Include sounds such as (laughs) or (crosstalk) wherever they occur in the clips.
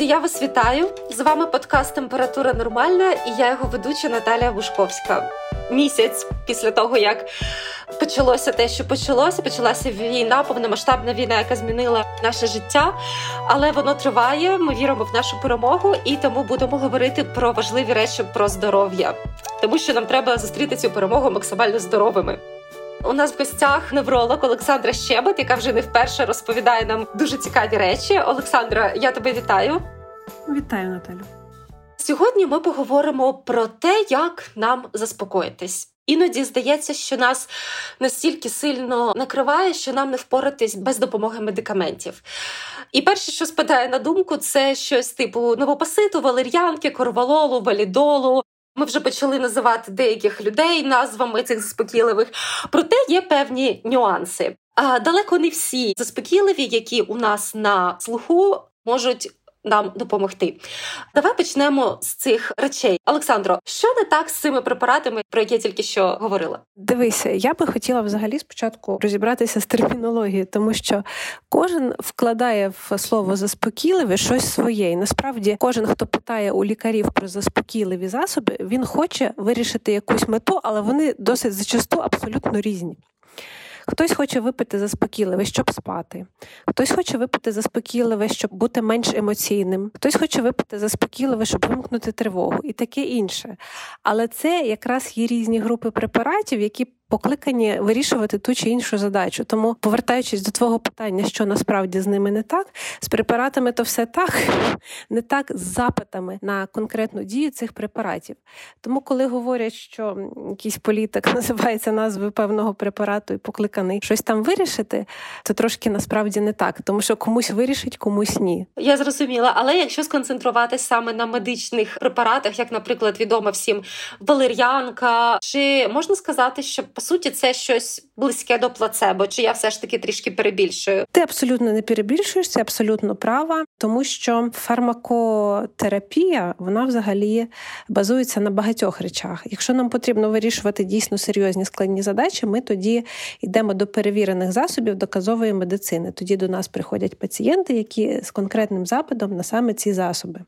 Друзі, я вас вітаю! З вами подкаст Температура Нормальна і я його ведуча Наталія Вушковська. Місяць після того, як почалося те, що почалося, почалася війна, повномасштабна війна, яка змінила наше життя. Але воно триває. Ми віримо в нашу перемогу і тому будемо говорити про важливі речі про здоров'я, тому що нам треба зустріти цю перемогу максимально здоровими. У нас в гостях невролог Олександра Щебет, яка вже не вперше розповідає нам дуже цікаві речі. Олександра, я тебе вітаю. Вітаю, Наталю. Сьогодні ми поговоримо про те, як нам заспокоїтись. Іноді здається, що нас настільки сильно накриває, що нам не впоратись без допомоги медикаментів. І перше, що спадає на думку, це щось типу новопаситу, валер'янки, корвалолу, валідолу. Ми вже почали називати деяких людей назвами цих заспокійливих, проте є певні нюанси. Далеко не всі заспокійливі, які у нас на слуху можуть нам допомогти. Давай почнемо з цих речей. Олександро, що не так з цими препаратами, про які я тільки що говорила? Дивися, я би хотіла взагалі спочатку розібратися з термінологією, тому що кожен вкладає в слово заспокійливе щось своє. І насправді, кожен, хто питає у лікарів про заспокійливі засоби, він хоче вирішити якусь мету, але вони досить зачасту абсолютно різні. Хтось хоче випити заспокійливе, щоб спати, хтось хоче випити заспокійливе, щоб бути менш емоційним, хтось хоче випити заспокійливе, щоб вимкнути тривогу і таке інше. Але це якраз є різні групи препаратів, які покликані вирішувати ту чи іншу задачу. Тому, повертаючись до твого питання, що насправді з ними не так, з препаратами то все так, (laughs) не так з запитами на конкретну дію цих препаратів. Тому, коли говорять, що якийсь політик (laughs) називається назвою певного препарату і покликаний щось там вирішити, то трошки насправді не так, тому що комусь вирішить, комусь ні. Я зрозуміла, але якщо сконцентруватися саме на медичних препаратах, як, наприклад, відома всім валер'янка, чи можна сказати, що по суті це щось близьке до плацебо, чи я все ж таки трішки перебільшую? Ти абсолютно не перебільшуєш, це абсолютно права, тому що фармакотерапія вона взагалі базується на багатьох речах. Якщо нам потрібно вирішувати дійсно серйозні складні задачі, ми тоді йдемо до перевірених засобів доказової медицини. Тоді до нас приходять пацієнти, які з конкретним запитом на саме ці засоби.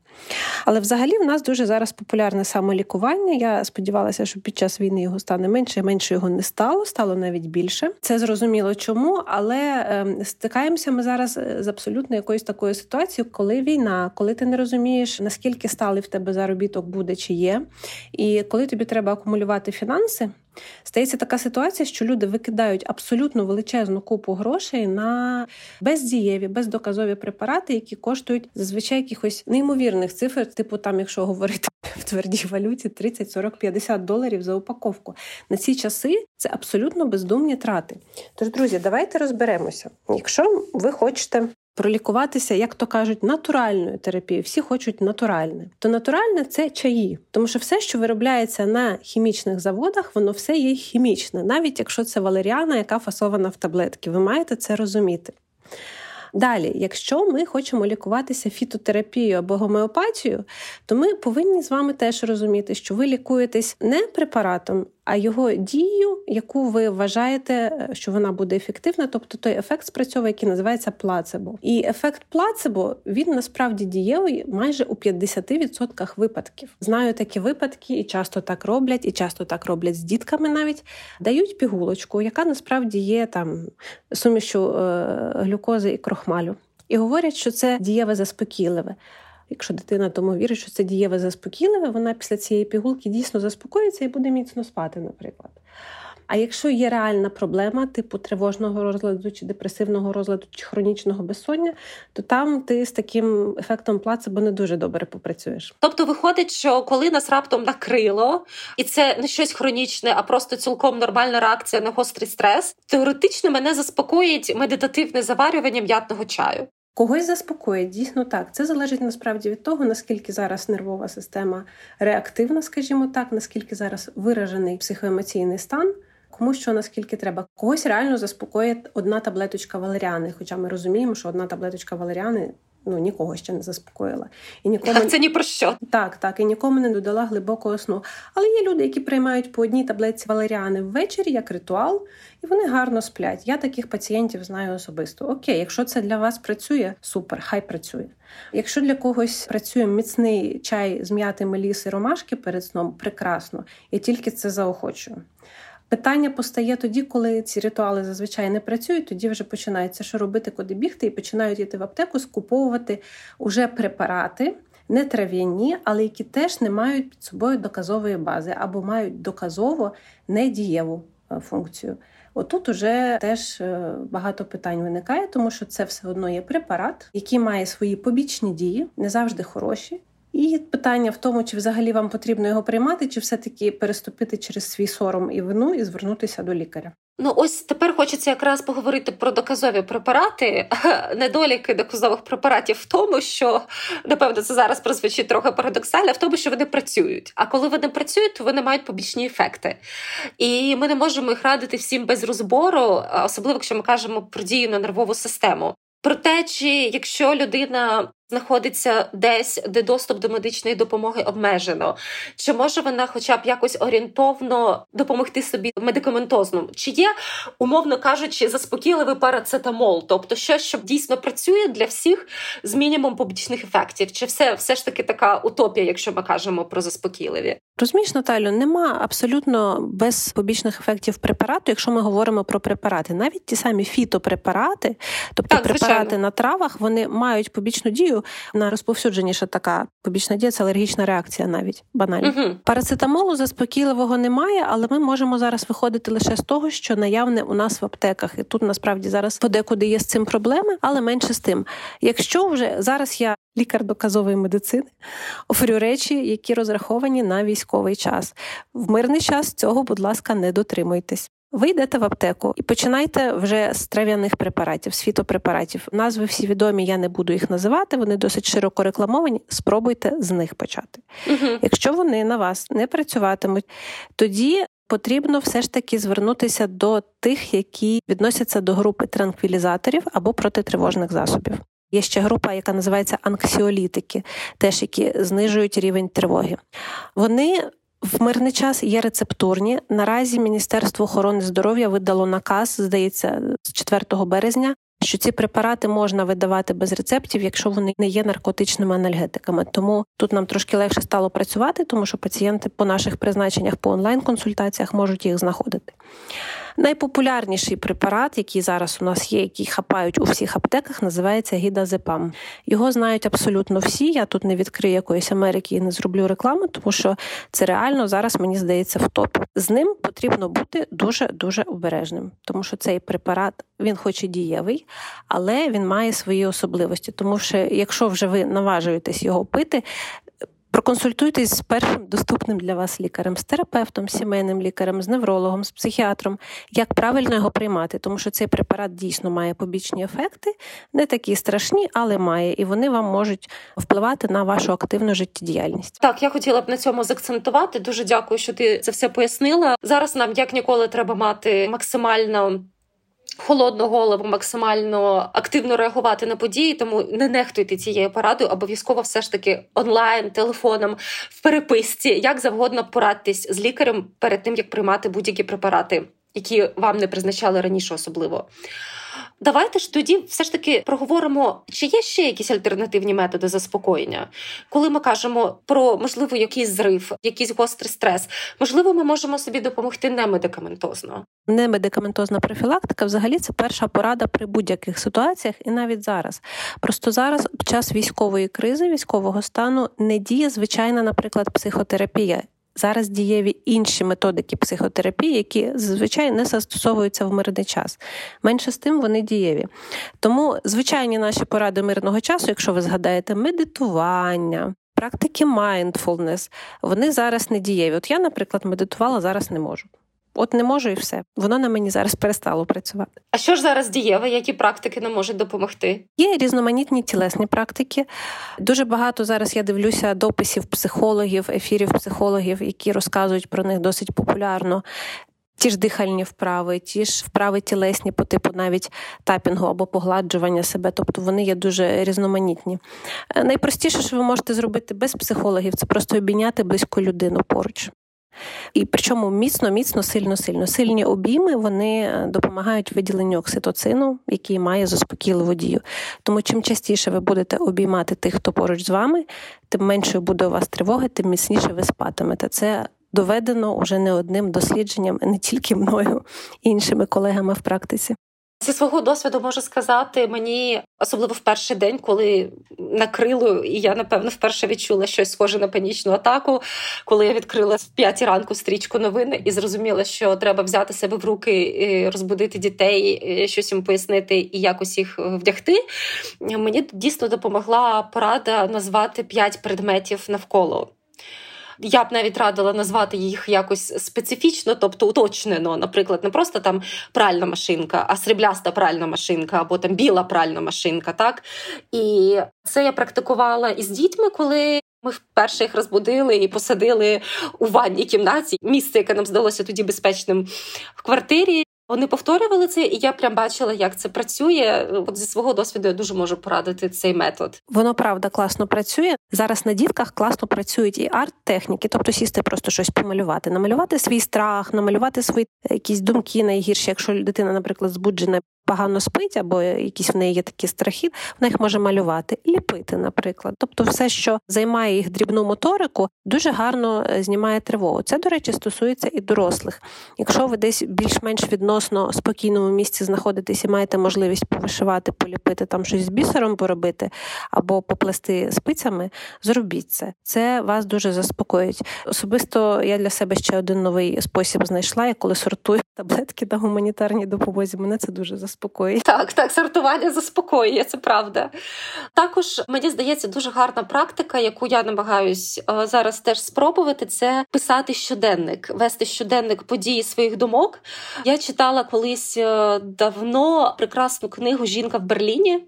Але взагалі в нас дуже зараз популярне самолікування. Я сподівалася, що під час війни його стане менше, менше його не стало, стало навіть більше. Це зрозуміло чому, але ем, стикаємося ми зараз е, з абсолютно якоюсь такою ситуацією, коли війна, коли ти не розумієш, наскільки сталий в тебе заробіток буде чи є, і коли тобі треба акумулювати фінанси. Стається така ситуація, що люди викидають абсолютно величезну купу грошей на бездієві, бездоказові препарати, які коштують зазвичай якихось неймовірних цифр, типу там, якщо говорити (laughs) в твердій валюті, 30, 40, 50 доларів за упаковку. На ці часи це абсолютно бездумні трати. Тож, друзі, давайте розберемося. Якщо ви хочете пролікуватися, як то кажуть, натуральною терапією. Всі хочуть натуральне. То натуральне це чаї, тому що все, що виробляється на хімічних заводах, воно все є хімічне, навіть якщо це валеріана, яка фасована в таблетки. Ви маєте це розуміти. Далі, якщо ми хочемо лікуватися фітотерапією або гомеопатією, то ми повинні з вами теж розуміти, що ви лікуєтесь не препаратом, а його дію, яку ви вважаєте, е, що вона буде ефективна, тобто той ефект спрацьовує, який називається плацебо. І ефект плацебо він насправді дієвий майже у 50% випадків. Знаю такі випадки, і часто так роблять, і часто так роблять з дітками навіть дають пігулочку, яка насправді є там сумішю е, глюкози і крохмалю. І говорять, що це дієве заспокійливе. Якщо дитина тому вірить, що це дієве заспокійливе, вона після цієї пігулки дійсно заспокоїться і буде міцно спати, наприклад. А якщо є реальна проблема, типу тривожного розладу, чи депресивного розладу, чи хронічного безсоння, то там ти з таким ефектом плацебо не дуже добре попрацюєш. Тобто виходить, що коли нас раптом накрило, і це не щось хронічне, а просто цілком нормальна реакція на гострий стрес, теоретично мене заспокоїть медитативне заварювання м'ятного чаю. Когось заспокоїть, дійсно так. Це залежить насправді від того, наскільки зараз нервова система реактивна, скажімо так, наскільки зараз виражений психоемоційний стан, кому що наскільки треба. Когось реально заспокоїть одна таблеточка валеріани, хоча ми розуміємо, що одна таблеточка валеріани ну нікого ще не заспокоїла. І (laughs) нікому це ні про що. Так, так, і нікому не додала глибокого сну. Але є люди, які приймають по одній таблетці валеріани ввечері як ритуал, і вони гарно сплять. Я таких пацієнтів знаю особисто. Окей, якщо це для вас працює, супер, хай працює. Якщо для когось працює міцний чай з м'яти меліси ромашки перед сном, прекрасно. Я тільки це заохочую. Питання постає тоді, коли ці ритуали зазвичай не працюють, тоді вже починається, що робити, куди бігти, і починають йти в аптеку, скуповувати уже препарати, не трав'яні, але які теж не мають під собою доказової бази або мають доказово недієву е, функцію. Отут уже теж е, багато питань виникає, тому що це все одно є препарат, який має свої побічні дії, не завжди хороші. І питання в тому, чи взагалі вам потрібно його приймати, чи все-таки переступити через свій сором і вину і звернутися до лікаря. Ну, ось тепер хочеться якраз поговорити про доказові препарати. (laughs) Недоліки доказових препаратів в тому, що напевно це зараз прозвучить трохи парадоксально, в тому, що вони працюють. А коли вони працюють, то вони мають побічні ефекти. І ми не можемо їх радити всім без розбору, особливо якщо ми кажемо про дію на нервову систему. Про те, чи якщо людина знаходиться десь, де доступ до медичної допомоги обмежено, чи може вона, хоча б якось орієнтовно допомогти собі медикаментозно? Чи є, умовно кажучи, заспокійливий парацетамол, тобто щось, що дійсно працює для всіх з мінімум побічних ефектів? Чи все все ж таки така утопія, якщо ми кажемо про заспокійливі? Розумієш, Наталю, нема абсолютно без побічних ефектів препарату, якщо ми говоримо про препарати, навіть ті самі фітопрепарати, тобто так, препарати на травах, вони мають побічну дію найрозповсюдженіша така побічна дія це алергічна реакція, навіть банально. Угу. Парацетамолу заспокійливого немає, але ми можемо зараз виходити лише з того, що наявне у нас в аптеках. І тут насправді зараз подекуди є з цим проблеми, але менше з тим. Якщо вже зараз я лікар доказової медицини, оферю речі, які розраховані на військовий час. В мирний час цього, будь ласка, не дотримуйтесь. Ви йдете в аптеку і починайте вже з трав'яних препаратів, з фітопрепаратів. Назви всі відомі, я не буду їх називати. Вони досить широко рекламовані. Спробуйте з них почати. Угу. Якщо вони на вас не працюватимуть, тоді потрібно все ж таки звернутися до тих, які відносяться до групи транквілізаторів або протитривожних засобів. Є ще група, яка називається анксіолітики, теж які знижують рівень тривоги. Вони в мирний час є рецептурні. Наразі Міністерство охорони здоров'я видало наказ, здається, з 4 березня. Що ці препарати можна видавати без рецептів, якщо вони не є наркотичними анальгетиками. Тому тут нам трошки легше стало працювати, тому що пацієнти по наших призначеннях по онлайн-консультаціях можуть їх знаходити. Найпопулярніший препарат, який зараз у нас є, який хапають у всіх аптеках, називається гідазепам. Його знають абсолютно всі. Я тут не відкрию якоїсь Америки і не зроблю рекламу, тому що це реально зараз мені здається в топ. З ним потрібно бути дуже дуже обережним, тому що цей препарат він, хоч і дієвий, але він має свої особливості. Тому що, якщо вже ви наважуєтесь його пити, Проконсультуйтесь з першим доступним для вас лікарем, з терапевтом, сімейним лікарем, з неврологом, з психіатром, як правильно його приймати, тому що цей препарат дійсно має побічні ефекти, не такі страшні, але має, і вони вам можуть впливати на вашу активну життєдіяльність. Так, я хотіла б на цьому заакцентувати. Дуже дякую, що ти це все пояснила. Зараз нам як ніколи треба мати максимально холодну голову, максимально активно реагувати на події, тому не нехтуйте цією порадою, обов'язково все ж таки онлайн, телефоном, в переписці, як завгодно порадьтесь з лікарем перед тим, як приймати будь-які препарати, які вам не призначали раніше, особливо. Давайте ж тоді все ж таки проговоримо, чи є ще якісь альтернативні методи заспокоєння, коли ми кажемо про можливо якийсь зрив, якийсь гострий стрес. Можливо, ми можемо собі допомогти немедикаментозно. Немедикаментозна профілактика взагалі це перша порада при будь-яких ситуаціях, і навіть зараз. Просто зараз, під час військової кризи, військового стану, не діє звичайна, наприклад, психотерапія. Зараз дієві інші методики психотерапії, які зазвичай не застосовуються в мирний час. Менше з тим вони дієві. Тому звичайні наші поради мирного часу, якщо ви згадаєте, медитування, практики mindfulness, вони зараз не дієві. От я, наприклад, медитувала, зараз не можу. От не можу і все. Воно на мені зараз перестало працювати. А що ж зараз дієве? Які практики нам можуть допомогти? Є різноманітні тілесні практики. Дуже багато зараз я дивлюся дописів психологів, ефірів психологів, які розказують про них досить популярно. Ті ж дихальні вправи, ті ж вправи тілесні по типу навіть тапінгу або погладжування себе, тобто вони є дуже різноманітні. Найпростіше, що ви можете зробити без психологів, це просто обійняти близьку людину поруч. І причому міцно, міцно, сильно, сильно. Сильні обійми вони е, допомагають виділенню окситоцину, який має заспокійливу дію. Тому чим частіше ви будете обіймати тих, хто поруч з вами, тим меншою буде у вас тривоги, тим міцніше ви спатимете. Це доведено уже не одним дослідженням, не тільки мною, іншими колегами в практиці. Зі свого досвіду можу сказати, мені особливо в перший день, коли накрило, і я напевно вперше відчула щось схоже на панічну атаку, коли я відкрила в п'ятій ранку стрічку новин і зрозуміла, що треба взяти себе в руки, розбудити дітей, щось їм пояснити і якось їх вдягти. Мені дійсно допомогла порада назвати п'ять предметів навколо. Я б навіть радила назвати їх якось специфічно, тобто уточнено, наприклад, не просто там пральна машинка, а срібляста пральна машинка, або там біла пральна машинка. Так і це я практикувала із дітьми, коли. Ми вперше їх розбудили і посадили у ванній кімнаті місце, яке нам здалося тоді безпечним в квартирі. Вони повторювали це, і я прям бачила, як це працює. От зі свого досвіду я дуже можу порадити цей метод. Воно правда класно працює. Зараз на дітках класно працюють і арт-техніки, тобто сісти просто щось помалювати, намалювати свій страх, намалювати свої якісь думки найгірші, якщо дитина, наприклад, збуджена погано спить, або якісь в неї є такі страхи, вона їх може малювати, ліпити, наприклад. Тобто, все, що займає їх дрібну моторику, дуже гарно е, знімає тривогу. Це, до речі, стосується і дорослих. Якщо ви десь більш-менш відносно спокійному місці знаходитесь і маєте можливість повишивати, поліпити там щось з бісером поробити, або поплести спицями, зробіть це. Це вас дуже заспокоїть. Особисто я для себе ще один новий спосіб знайшла, я коли сортую (laughs) таблетки на гуманітарній допомозі. Мене це дуже заспокоює заспокоює. Так, так, сортування заспокоює, це правда. Також мені здається, дуже гарна практика, яку я намагаюсь е, зараз теж спробувати, це писати щоденник, вести щоденник події своїх думок. Я читала колись е, давно прекрасну книгу Жінка в Берліні.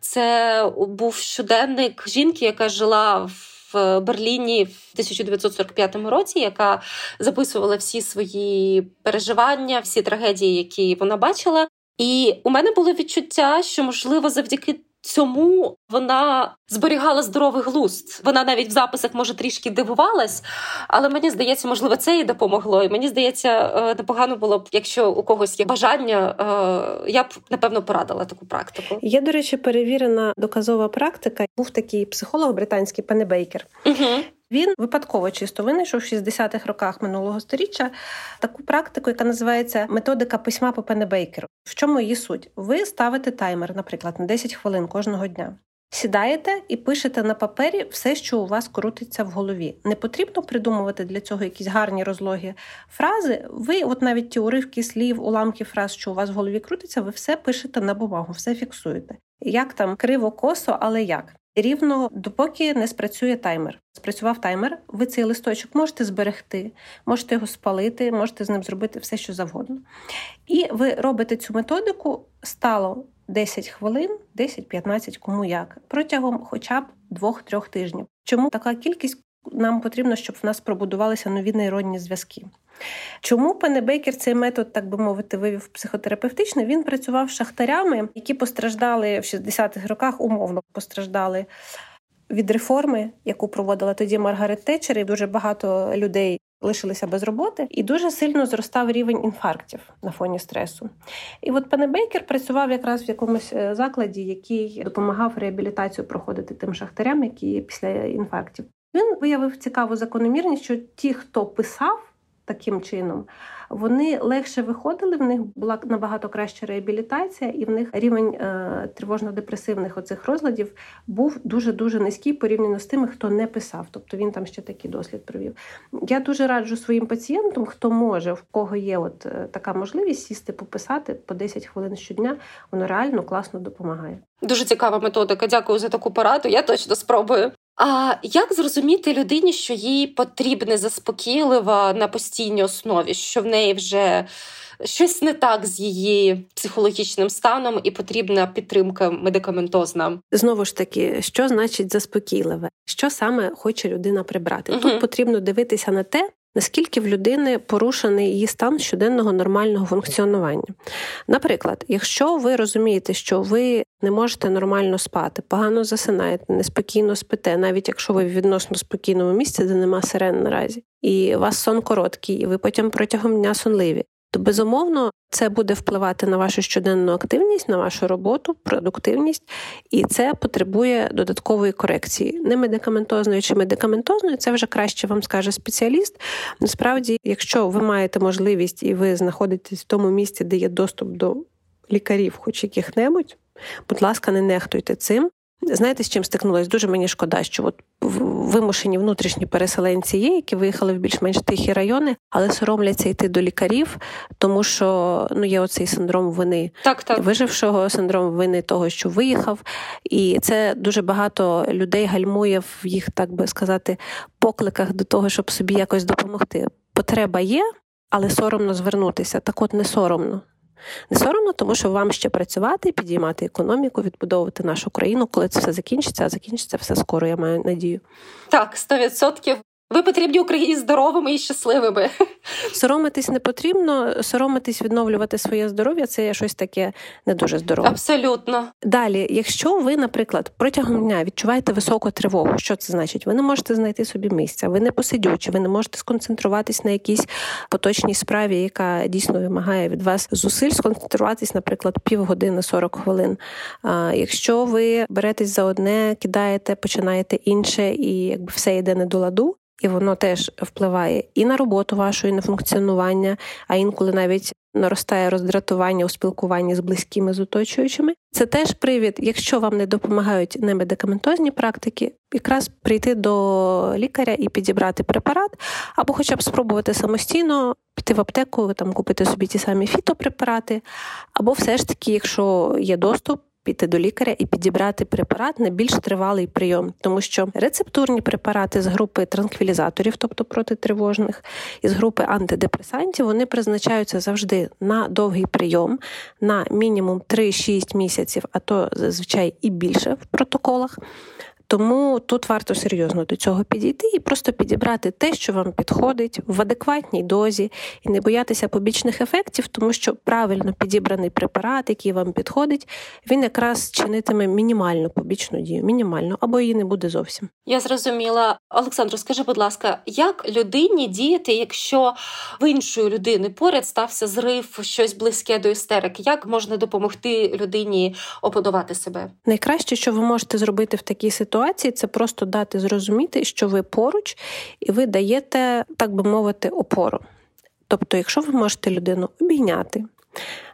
Це був щоденник жінки, яка жила в. В Берліні в 1945 році, яка записувала всі свої переживання, всі трагедії, які вона бачила, і у мене було відчуття, що можливо завдяки. Цьому вона зберігала здоровий глузд. Вона навіть в записах може трішки дивувалась, але мені здається, можливо, це їй допомогло. І мені здається, е, непогано було б, якщо у когось є бажання, е, я б напевно порадила таку практику. Є, до речі, перевірена доказова практика. Був такий психолог британський Пене Бейкер. Угу. Він випадково чисто винайшов в 60-х роках минулого століття таку практику, яка називається методика письма по Пенебейкеру. В чому її суть? Ви ставите таймер, наприклад, на 10 хвилин кожного дня. Сідаєте і пишете на папері все, що у вас крутиться в голові. Не потрібно придумувати для цього якісь гарні розлогі фрази. Ви, от навіть ті уривки слів, уламки фраз, що у вас в голові крутиться, ви все пишете на бумагу, все фіксуєте. Як там криво косо, але як? Рівно допоки не спрацює таймер. Спрацював таймер, ви цей листочок можете зберегти, можете його спалити, можете з ним зробити все, що завгодно. І ви робите цю методику стало 10 хвилин, 10-15, кому як, протягом хоча б 2-3 тижнів. Чому така кількість нам потрібно, щоб в нас пробудувалися нові нейронні зв'язки? Чому пане Бейкер цей метод, так би мовити, вивів психотерапевтичний? Він працював з шахтарями, які постраждали в 60-х роках, умовно постраждали від реформи, яку проводила тоді Маргарет Тетчер, і дуже багато людей. Лишилися без роботи, і дуже сильно зростав рівень інфарктів на фоні стресу. І от пане Бейкер працював якраз в якомусь е, закладі, який допомагав реабілітацію проходити тим шахтарям, які після інфарктів. Він виявив цікаву закономірність, що ті, хто писав таким чином, вони легше виходили. В них була набагато краща реабілітація, і в них рівень е, тривожно-депресивних оцих розладів був дуже дуже низький порівняно з тими, хто не писав. Тобто він там ще такий дослід провів. Я дуже раджу своїм пацієнтам, хто може, в кого є от е, така можливість сісти, пописати по 10 хвилин щодня. Воно реально класно допомагає. Дуже цікава методика. Дякую за таку пораду. Я точно спробую. А як зрозуміти людині, що їй потрібне заспокійлива на постійній основі, що в неї вже щось не так з її психологічним станом і потрібна підтримка медикаментозна? Знову ж таки, що значить заспокійливе? Що саме хоче людина прибрати? Угу. Тут потрібно дивитися на те, наскільки в людини порушений її стан щоденного нормального функціонування. Наприклад, якщо ви розумієте, що ви не можете нормально спати, погано засинаєте, неспокійно спите, навіть якщо ви в відносно спокійному місці, де нема сирен наразі, і у вас сон короткий, і ви потім протягом дня сонливі, то безумовно це буде впливати на вашу щоденну активність, на вашу роботу, продуктивність, і це потребує додаткової корекції. Не медикаментозною чи медикаментозною, це вже краще вам скаже спеціаліст. Насправді, якщо ви маєте можливість і ви знаходитесь в тому місці, де є доступ до лікарів, хоч яких-небудь, будь ласка, не нехтуйте цим. Знаєте, з чим стикнулася? Дуже мені шкода, що от вимушені внутрішні переселенці є, які виїхали в більш-менш тихі райони, але соромляться йти до лікарів, тому що ну є оцей синдром вини так, так. вижившого, синдром вини того, що виїхав, і це дуже багато людей гальмує в їх, так би сказати, покликах до того, щоб собі якось допомогти. Потреба є, але соромно звернутися. Так, от не соромно. Не соромно, тому що вам ще працювати, підіймати економіку, відбудовувати нашу країну, коли це все закінчиться, а закінчиться все скоро, я маю надію. Так, 100%. Ви потрібні Україні здоровими і щасливими. (laughs) Соромитись не потрібно, соромитись, відновлювати своє здоров'я це щось таке не дуже здорове. Абсолютно. Далі, якщо ви, наприклад, протягом дня відчуваєте високу тривогу, що це значить? Ви не можете знайти собі місця, ви не посидючі, ви не можете сконцентруватись на якійсь поточній справі, яка дійсно вимагає від вас зусиль, сконцентруватись, наприклад, півгодини 40 хвилин. А якщо ви беретесь за одне, кидаєте, починаєте інше, і якби все йде не до ладу і воно теж впливає і на роботу вашу, і на функціонування, а інколи навіть наростає роздратування у спілкуванні з близькими з оточуючими. Це теж привід, якщо вам не допомагають немедикаментозні практики, якраз прийти до лікаря і підібрати препарат, або хоча б спробувати самостійно піти в аптеку, там купити собі ті самі фітопрепарати, або все ж таки, якщо є доступ піти до лікаря і підібрати препарат на більш тривалий прийом, тому що рецептурні препарати з групи транквілізаторів, тобто протитривожних, і з групи антидепресантів, вони призначаються завжди на довгий прийом, на мінімум 3-6 місяців, а то зазвичай і більше в протоколах. Тому тут варто серйозно до цього підійти і просто підібрати те, що вам підходить в адекватній дозі, і не боятися побічних ефектів, тому що правильно підібраний препарат, який вам підходить, він якраз чинитиме мінімальну побічну дію, мінімальну або її не буде зовсім. Я зрозуміла, Олександр, скажи, будь ласка, як людині діяти, якщо в іншої людини поряд стався зрив, щось близьке до істерики? Як можна допомогти людині опанувати себе? Найкраще, що ви можете зробити в такій ситуації ситуації це просто дати зрозуміти, що ви поруч, і ви даєте, так би мовити, опору. Тобто, якщо ви можете людину обійняти,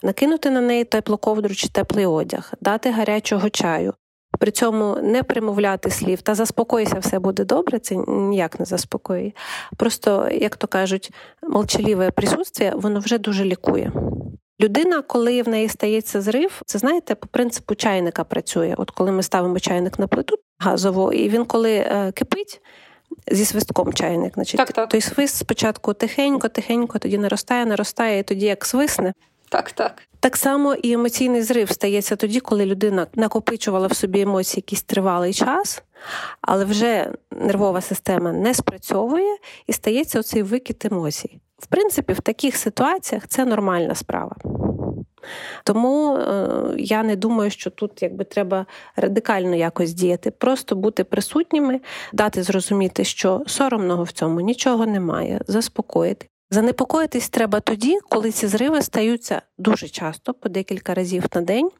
накинути на неї теплу ковдру чи теплий одяг, дати гарячого чаю. При цьому не примовляти слів та заспокойся, все буде добре, це ніяк не заспокоює. Просто, як то кажуть, молчаливе присутствие, воно вже дуже лікує. Людина, коли в неї стається зрив, це знаєте, по принципу чайника працює. От коли ми ставимо чайник на плиту газову, і він коли е, кипить. Зі свистком чайник, значить, так, так. той свист спочатку тихенько, тихенько, тоді наростає, наростає, і тоді як свисне. Так, так. Так само і емоційний зрив стається тоді, коли людина накопичувала в собі емоції якийсь тривалий час, але вже нервова система не спрацьовує і стається оцей викид емоцій. В принципі, в таких ситуаціях це нормальна справа. Тому е, я не думаю, що тут якби треба радикально якось діяти, просто бути присутніми, дати зрозуміти, що соромного в цьому нічого немає, заспокоїти. Занепокоїтись треба тоді, коли ці зриви стаються дуже часто, по декілька разів на день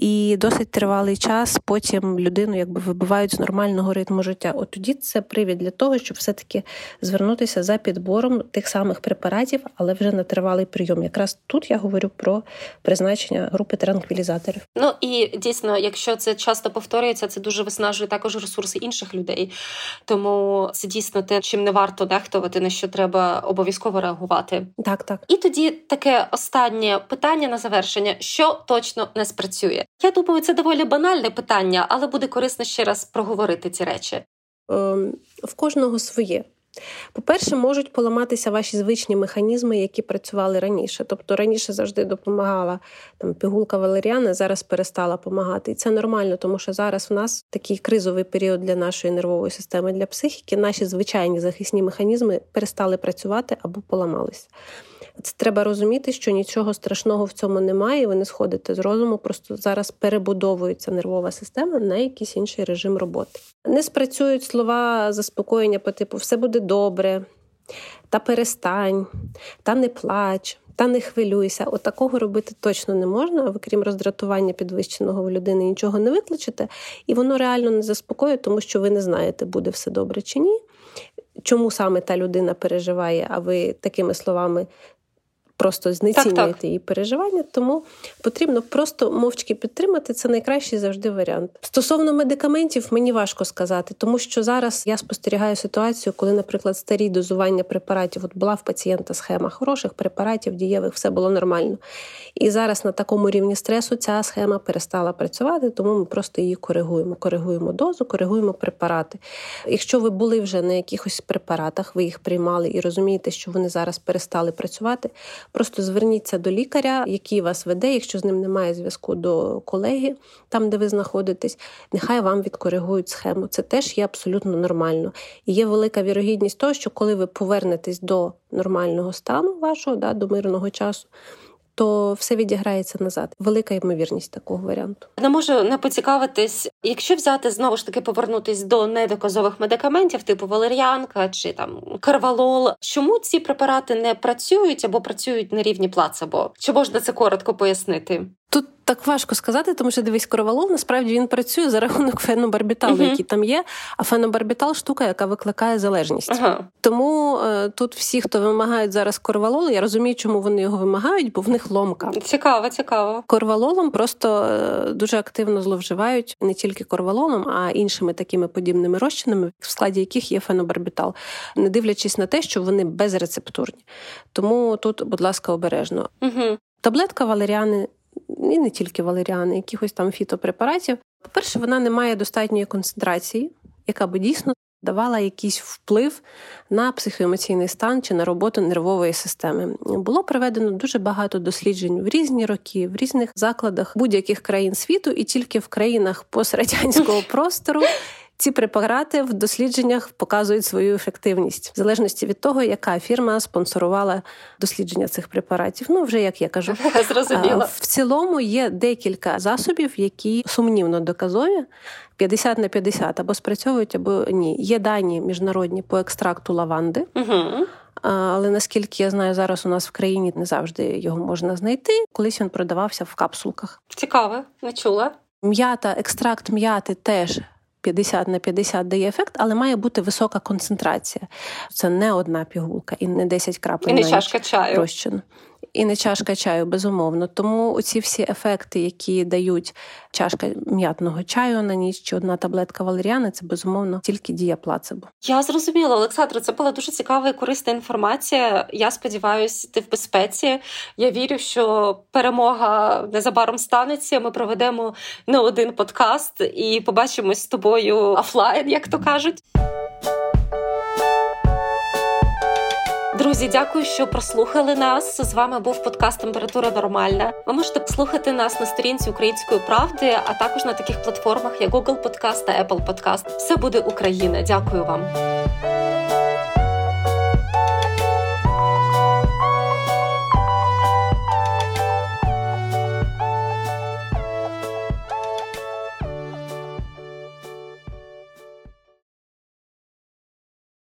і досить тривалий час потім людину якби вибивають з нормального ритму життя. От тоді це привід для того, щоб все-таки звернутися за підбором тих самих препаратів, але вже на тривалий прийом. Якраз тут я говорю про призначення групи транквілізаторів. Ну і дійсно, якщо це часто повторюється, це дуже виснажує також ресурси інших людей. Тому це дійсно те, чим не варто нехтувати, на що треба обов'язково реагувати. Так, так. І тоді таке останнє питання на завершення: що точно не спрацює. Я думаю, це доволі банальне питання, але буде корисно ще раз проговорити ці речі. Ем, в кожного своє. По-перше, можуть поламатися ваші звичні механізми, які працювали раніше. Тобто раніше завжди допомагала там пігулка валеріана, зараз перестала допомагати. І це нормально, тому що зараз в нас такий кризовий період для нашої нервової системи, для психіки. Наші звичайні захисні механізми перестали працювати або поламалися. Це треба розуміти, що нічого страшного в цьому немає, ви не сходите з розуму, просто зараз перебудовується нервова система на якийсь інший режим роботи. Не спрацюють слова заспокоєння по типу все буде добре, та перестань, та не плач. Та не хвилюйся, от такого робити точно не можна. Ви крім роздратування підвищеного в людини нічого не викличете, і воно реально не заспокоює, тому що ви не знаєте, буде все добре чи ні. Чому саме та людина переживає, а ви такими словами просто знецінюєте її переживання, тому потрібно просто мовчки підтримати. Це найкращий завжди варіант. Стосовно медикаментів, мені важко сказати, тому що зараз я спостерігаю ситуацію, коли, наприклад, старі дозування препаратів от була в пацієнта схема хороших препаратів, дієвих, все було нормально. І зараз на такому рівні стресу ця схема перестала працювати, тому ми просто її коригуємо. Коригуємо дозу, коригуємо препарати. Якщо ви були вже на якихось препаратах, ви їх приймали і розумієте, що вони зараз перестали працювати. Просто зверніться до лікаря, який вас веде, якщо з ним немає зв'язку до колеги, там де ви знаходитесь, нехай вам відкоригують схему. Це теж є абсолютно нормально. І є велика вірогідність того, що коли ви повернетесь до нормального стану вашого, да, до мирного часу то все відіграється назад. Велика ймовірність такого варіанту. Не можу не поцікавитись, якщо взяти знову ж таки повернутись до недоказових медикаментів, типу валеріанка чи там карвалол. Чому ці препарати не працюють або працюють на рівні плацебо? Чи можна це коротко пояснити? Тут так важко сказати, тому що дивись, коровалол насправді він працює за рахунок фенобарбіталу, uh-huh. який там є. А фенобарбітал штука, яка викликає залежність. Uh-huh. Тому е, тут всі, хто вимагають зараз корвалол, я розумію, чому вони його вимагають, бо в них ломка. Цікаво, цікаво. Корвалолом просто е, дуже активно зловживають не тільки корвалолом, а іншими такими подібними розчинами, в складі яких є фенобарбітал, не дивлячись на те, що вони безрецептурні. Тому тут, будь ласка, обережно. Uh-huh. Таблетка валеріани і не тільки валеріани, якихось там фітопрепаратів. По-перше, вона не має достатньої концентрації, яка би дійсно давала якийсь вплив на психоемоційний стан чи на роботу нервової системи. Було проведено дуже багато досліджень в різні роки, в різних закладах будь-яких країн світу, і тільки в країнах пострадянського простору ці препарати в дослідженнях показують свою ефективність в залежності від того, яка фірма спонсорувала дослідження цих препаратів. Ну вже як я кажу, (laughs) Зрозуміло. в цілому є декілька засобів, які сумнівно доказові. 50 на 50 або спрацьовують, або ні. Є дані міжнародні по екстракту лаванди. Угу. Але наскільки я знаю, зараз у нас в країні не завжди його можна знайти. Колись він продавався в капсулках. Цікаве, не чула. М'ята, екстракт м'яти теж 50 на 50 дає ефект, але має бути висока концентрація. Це не одна пігулка і не 10 крапель. І не чашка чаю. Розчин і не чашка чаю, безумовно. Тому оці всі ефекти, які дають чашка м'ятного чаю на ніч чи одна таблетка валеріани, це безумовно тільки дія плацебо. Я зрозуміла, Олександра. Це була дуже цікава і корисна інформація. Я сподіваюся, ти в безпеці. Я вірю, що перемога незабаром станеться. Ми проведемо не один подкаст і побачимось з тобою офлайн, як то кажуть. Друзі, дякую, що прослухали нас. З вами був подкаст Температура Нормальна. Ви можете слухати нас на сторінці Української правди, а також на таких платформах, як Google Podcast та Apple Podcast. Все буде Україна. Дякую вам.